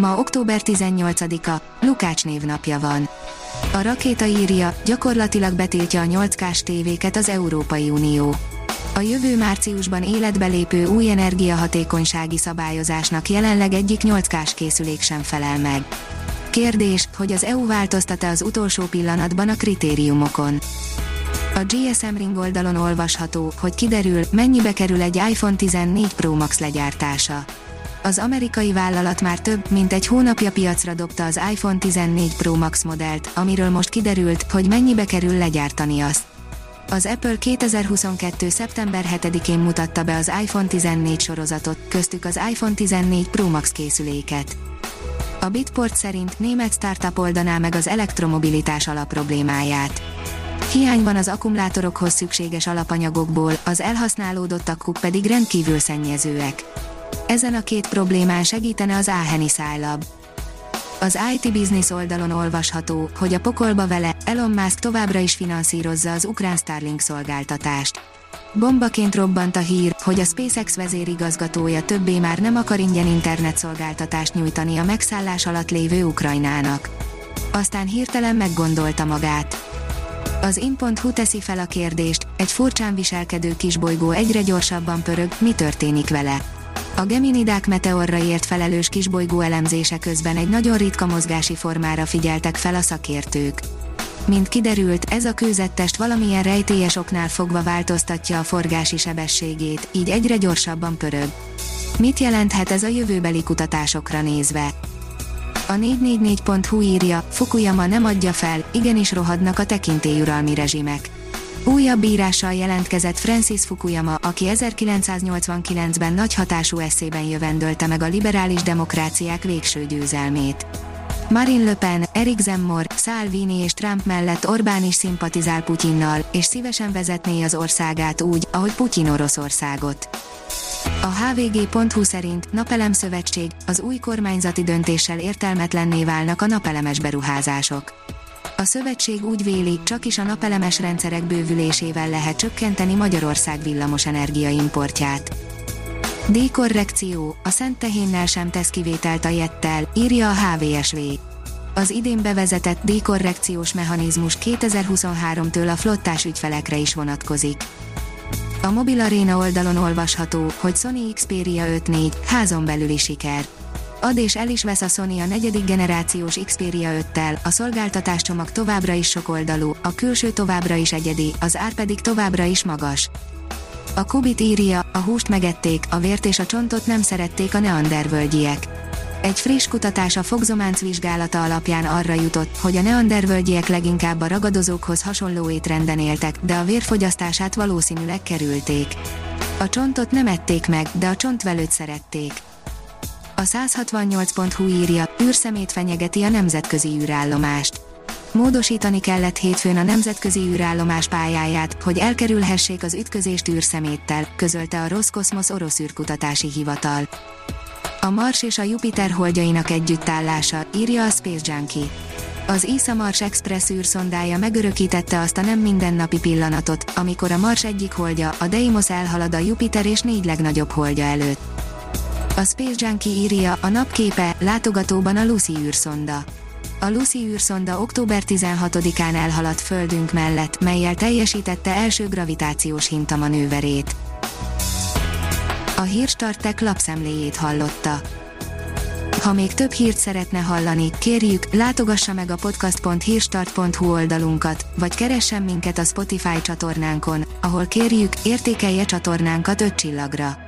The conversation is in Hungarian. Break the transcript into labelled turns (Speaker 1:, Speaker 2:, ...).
Speaker 1: Ma október 18-a, Lukács névnapja van. A rakéta írja, gyakorlatilag betiltja a 8K-s tévéket az Európai Unió. A jövő márciusban életbe lépő új energiahatékonysági szabályozásnak jelenleg egyik 8K-s készülék sem felel meg. Kérdés, hogy az EU változtat-e az utolsó pillanatban a kritériumokon. A GSM Ring oldalon olvasható, hogy kiderül, mennyibe kerül egy iPhone 14 Pro Max legyártása az amerikai vállalat már több, mint egy hónapja piacra dobta az iPhone 14 Pro Max modellt, amiről most kiderült, hogy mennyibe kerül legyártani azt. Az Apple 2022. szeptember 7-én mutatta be az iPhone 14 sorozatot, köztük az iPhone 14 Pro Max készüléket. A Bitport szerint német startup oldaná meg az elektromobilitás alapproblémáját. Hiány van az akkumulátorokhoz szükséges alapanyagokból, az elhasználódott pedig rendkívül szennyezőek. Ezen a két problémán segítene az Áheni szájlab. Az IT Business oldalon olvasható, hogy a pokolba vele Elon Musk továbbra is finanszírozza az ukrán Starlink szolgáltatást. Bombaként robbant a hír, hogy a SpaceX vezérigazgatója többé már nem akar ingyen internetszolgáltatást nyújtani a megszállás alatt lévő Ukrajnának. Aztán hirtelen meggondolta magát. Az in.hu teszi fel a kérdést, egy furcsán viselkedő kisbolygó egyre gyorsabban pörög, mi történik vele? A Geminidák meteorra ért felelős kisbolygó elemzése közben egy nagyon ritka mozgási formára figyeltek fel a szakértők. Mint kiderült, ez a kőzettest valamilyen rejtélyes oknál fogva változtatja a forgási sebességét, így egyre gyorsabban pörög. Mit jelenthet ez a jövőbeli kutatásokra nézve? A 444.hu írja, Fukuyama nem adja fel, igenis rohadnak a tekintélyuralmi rezsimek. Újabb írással jelentkezett Francis Fukuyama, aki 1989-ben nagy hatású eszében jövendölte meg a liberális demokráciák végső győzelmét. Marine Le Pen, Eric Zemmor, Salvini és Trump mellett Orbán is szimpatizál Putyinnal, és szívesen vezetné az országát úgy, ahogy Putyin Oroszországot. A hvg.hu szerint Napelem Szövetség, az új kormányzati döntéssel értelmetlenné válnak a napelemes beruházások. A szövetség úgy véli, csak is a napelemes rendszerek bővülésével lehet csökkenteni Magyarország villamosenergia importját. D-korrekció, a Szent Tehénnel sem tesz kivételt a jettel, írja a HVSV. Az idén bevezetett D-korrekciós mechanizmus 2023-től a flottás ügyfelekre is vonatkozik. A Mobil Arena oldalon olvasható, hogy Sony Xperia 5.4 házon belüli siker. Ad és el is vesz a Sony a negyedik generációs Xperia 5-tel, a szolgáltatáscsomag továbbra is sokoldalú, a külső továbbra is egyedi, az ár pedig továbbra is magas. A Kubit írja, a húst megették, a vért és a csontot nem szerették a neandervölgyiek. Egy friss kutatás a fogzománc vizsgálata alapján arra jutott, hogy a neandervölgyiek leginkább a ragadozókhoz hasonló étrenden éltek, de a vérfogyasztását valószínűleg kerülték. A csontot nem ették meg, de a csontvelőt szerették. A 168.hu írja, űrszemét fenyegeti a nemzetközi űrállomást. Módosítani kellett hétfőn a nemzetközi űrállomás pályáját, hogy elkerülhessék az ütközést űrszeméttel, közölte a Roszkoszmosz orosz űrkutatási hivatal. A Mars és a Jupiter holdjainak együttállása, írja a Space Junkie. Az ISA Mars Express űrszondája megörökítette azt a nem mindennapi pillanatot, amikor a Mars egyik holdja, a Deimos elhalad a Jupiter és négy legnagyobb holdja előtt. A Space Junkie írja, a napképe, látogatóban a Lucy űrszonda. A Lucy űrszonda október 16-án elhaladt Földünk mellett, melyel teljesítette első gravitációs hintamanőverét. A Hírstartek lapszemléjét hallotta. Ha még több hírt szeretne hallani, kérjük, látogassa meg a podcast.hírstart.hu oldalunkat, vagy keressen minket a Spotify csatornánkon, ahol kérjük, értékelje csatornánkat 5 csillagra.